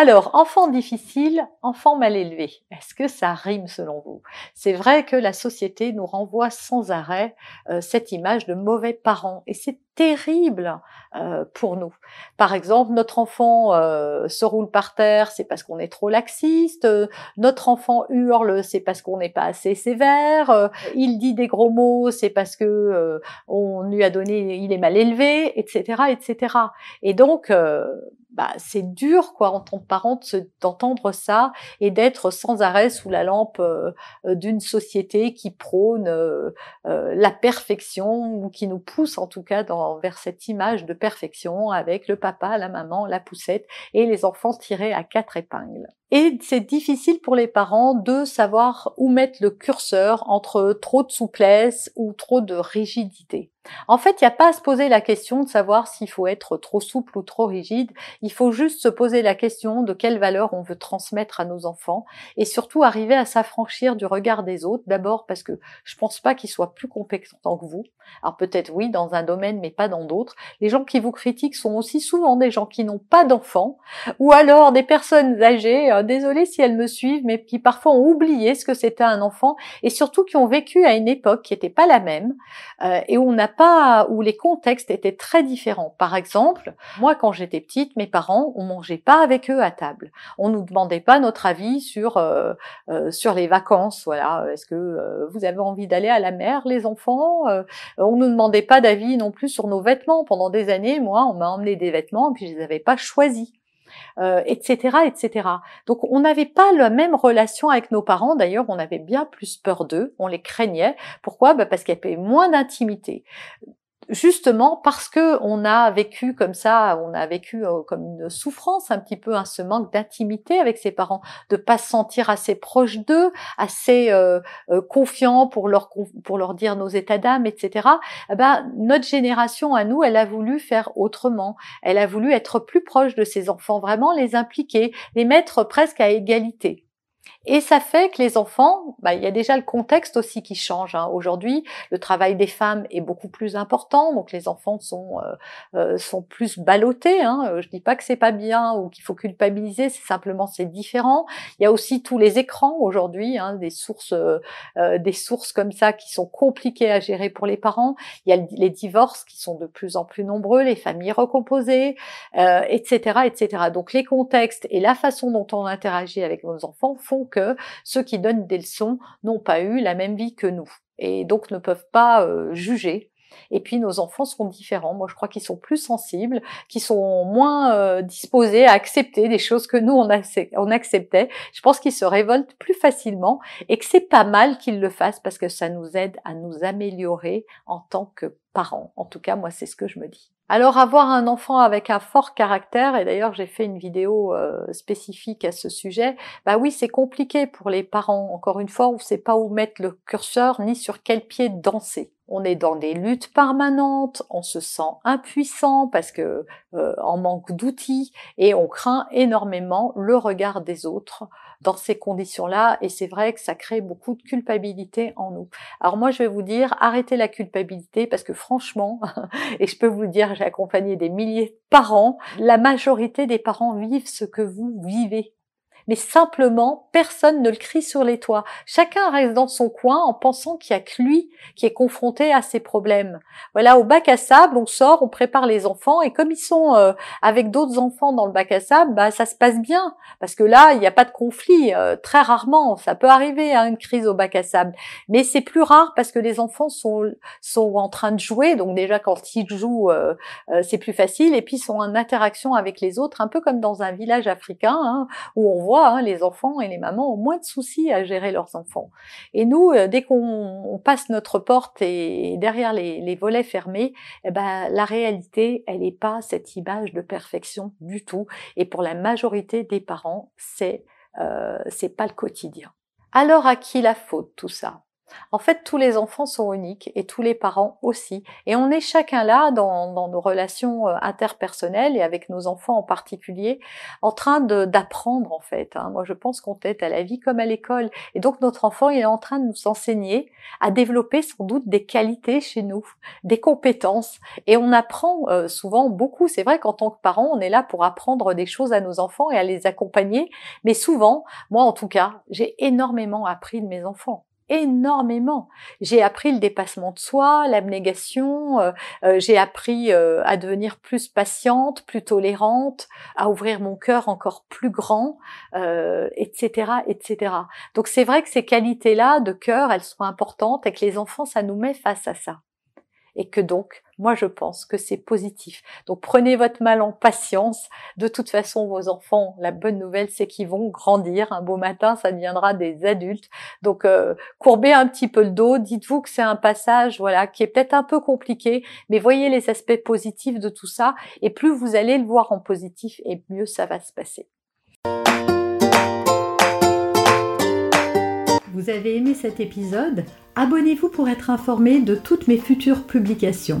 Alors, enfant difficile, enfant mal élevé, est-ce que ça rime selon vous? C'est vrai que la société nous renvoie sans arrêt euh, cette image de mauvais parents et c'est terrible euh, pour nous. Par exemple, notre enfant euh, se roule par terre, c'est parce qu'on est trop laxiste. notre enfant hurle, c'est parce qu'on n'est pas assez sévère. il dit des gros mots, c'est parce que on lui a donné, il est mal élevé, etc., etc. Et donc bah, c'est dur quoi en tant que parent d'entendre ça et d'être sans arrêt sous la lampe euh, euh, d'une société qui prône euh, la perfection ou qui nous pousse en tout cas vers cette image de perfection avec le papa, la maman, la poussette et les enfants tirés à quatre épingles. Et c'est difficile pour les parents de savoir où mettre le curseur entre trop de souplesse ou trop de rigidité. En fait, il n'y a pas à se poser la question de savoir s'il faut être trop souple ou trop rigide. Il faut juste se poser la question de quelle valeur on veut transmettre à nos enfants et surtout arriver à s'affranchir du regard des autres. D'abord parce que je pense pas qu'ils soient plus compétents que vous. Alors peut-être oui dans un domaine mais pas dans d'autres. Les gens qui vous critiquent sont aussi souvent des gens qui n'ont pas d'enfants ou alors des personnes âgées euh, désolée si elles me suivent, mais qui parfois ont oublié ce que c'était un enfant et surtout qui ont vécu à une époque qui n'était pas la même euh, et où on n'a pas, où les contextes étaient très différents. Par exemple, moi quand j'étais petite, mes parents, on mangeait pas avec eux à table. On nous demandait pas notre avis sur euh, euh, sur les vacances. Voilà, est-ce que vous avez envie d'aller à la mer, les enfants On nous demandait pas d'avis non plus sur nos vêtements. Pendant des années, moi, on m'a emmené des vêtements et puis je les avais pas choisis euh, etc. Donc on n'avait pas la même relation avec nos parents. D'ailleurs, on avait bien plus peur d'eux, on les craignait. Pourquoi? Bah Parce qu'il y avait moins d'intimité justement parce que on a vécu comme ça, on a vécu euh, comme une souffrance un petit peu, hein, ce manque d'intimité avec ses parents, de pas se sentir assez proche d'eux, assez euh, euh, confiant pour leur pour leur dire nos états d'âme, etc. Eh ben notre génération à nous, elle a voulu faire autrement. Elle a voulu être plus proche de ses enfants, vraiment les impliquer, les mettre presque à égalité. Et ça fait que les enfants, bah, il y a déjà le contexte aussi qui change. Hein. Aujourd'hui, le travail des femmes est beaucoup plus important, donc les enfants sont euh, euh sont plus ballottés. Hein. Euh, je dis pas que c'est pas bien ou qu'il faut culpabiliser, c'est simplement c'est différent. Il y a aussi tous les écrans aujourd'hui, hein, des sources euh, euh, des sources comme ça qui sont compliquées à gérer pour les parents. Il y a les divorces qui sont de plus en plus nombreux, les familles recomposées, etc., etc. Donc les contextes et la façon dont on interagit avec nos enfants font que ceux qui donnent des leçons n'ont pas eu la même vie que nous et donc ne peuvent pas euh, juger. Et puis nos enfants sont différents. Moi, je crois qu'ils sont plus sensibles, qu'ils sont moins euh, disposés à accepter des choses que nous on, on acceptait. Je pense qu'ils se révoltent plus facilement et que c'est pas mal qu'ils le fassent parce que ça nous aide à nous améliorer en tant que parents. En tout cas, moi, c'est ce que je me dis. Alors avoir un enfant avec un fort caractère, et d'ailleurs j'ai fait une vidéo euh, spécifique à ce sujet, bah oui c'est compliqué pour les parents. Encore une fois, on ne sait pas où mettre le curseur ni sur quel pied danser. On est dans des luttes permanentes, on se sent impuissant parce que euh, manque d'outils et on craint énormément le regard des autres dans ces conditions-là et c'est vrai que ça crée beaucoup de culpabilité en nous. Alors moi je vais vous dire arrêtez la culpabilité parce que franchement et je peux vous dire j'ai accompagné des milliers de parents, la majorité des parents vivent ce que vous vivez mais simplement personne ne le crie sur les toits. Chacun reste dans son coin en pensant qu'il y a que lui qui est confronté à ces problèmes. Voilà, au bac à sable, on sort, on prépare les enfants et comme ils sont euh, avec d'autres enfants dans le bac à sable, bah ça se passe bien parce que là il n'y a pas de conflit. Euh, très rarement, ça peut arriver hein, une crise au bac à sable, mais c'est plus rare parce que les enfants sont sont en train de jouer, donc déjà quand ils jouent, euh, c'est plus facile et puis ils sont en interaction avec les autres, un peu comme dans un village africain hein, où on voit hein, les enfants et les mamans ont moins de soucis à gérer leurs enfants. Et nous, euh, dès qu'on passe notre porte et derrière les, volets fermés, eh ben, la réalité, elle n'est pas cette image de perfection du tout. Et pour la majorité des parents, c'est euh, c'est pas le quotidien. Alors à qui la faute tout ça? En fait, tous les enfants sont uniques et tous les parents aussi. Et on est chacun là dans, nos relations euh, interpersonnelles et avec nos enfants en particulier, en train d'apprendre en fait. Hein. Moi, je pense qu'on est à la vie comme à l'école. Et donc, notre enfant, il est en train de nous enseigner à développer sans doute des qualités chez nous, des compétences. Et on apprend euh, souvent beaucoup. C'est vrai qu'en tant que parent, on est là pour apprendre des choses à nos enfants et à les accompagner. Mais souvent, moi en tout cas, j'ai énormément appris de mes enfants énormément. J'ai appris le dépassement de soi, l'abnégation, euh, euh, j'ai appris euh, à devenir plus patiente, plus tolérante, à ouvrir mon cœur encore plus grand, etc., etc. Donc c'est vrai que ces qualités-là de cœur, elles sont importantes et que les enfants, ça nous met face à ça et que donc, moi je pense que c'est positif. Donc prenez votre mal en patience. De toute façon, vos enfants, la bonne nouvelle, c'est qu'ils vont grandir. Un beau matin, ça deviendra des adultes. Donc euh, courbez un petit peu le dos. Dites-vous que c'est un passage, voilà, qui est peut-être un peu compliqué, mais voyez les aspects positifs de tout ça. Et plus vous allez le voir en positif, et mieux ça va se passer. Vous avez aimé cet épisode? Abonnez-vous pour être informé de toutes mes futures publications.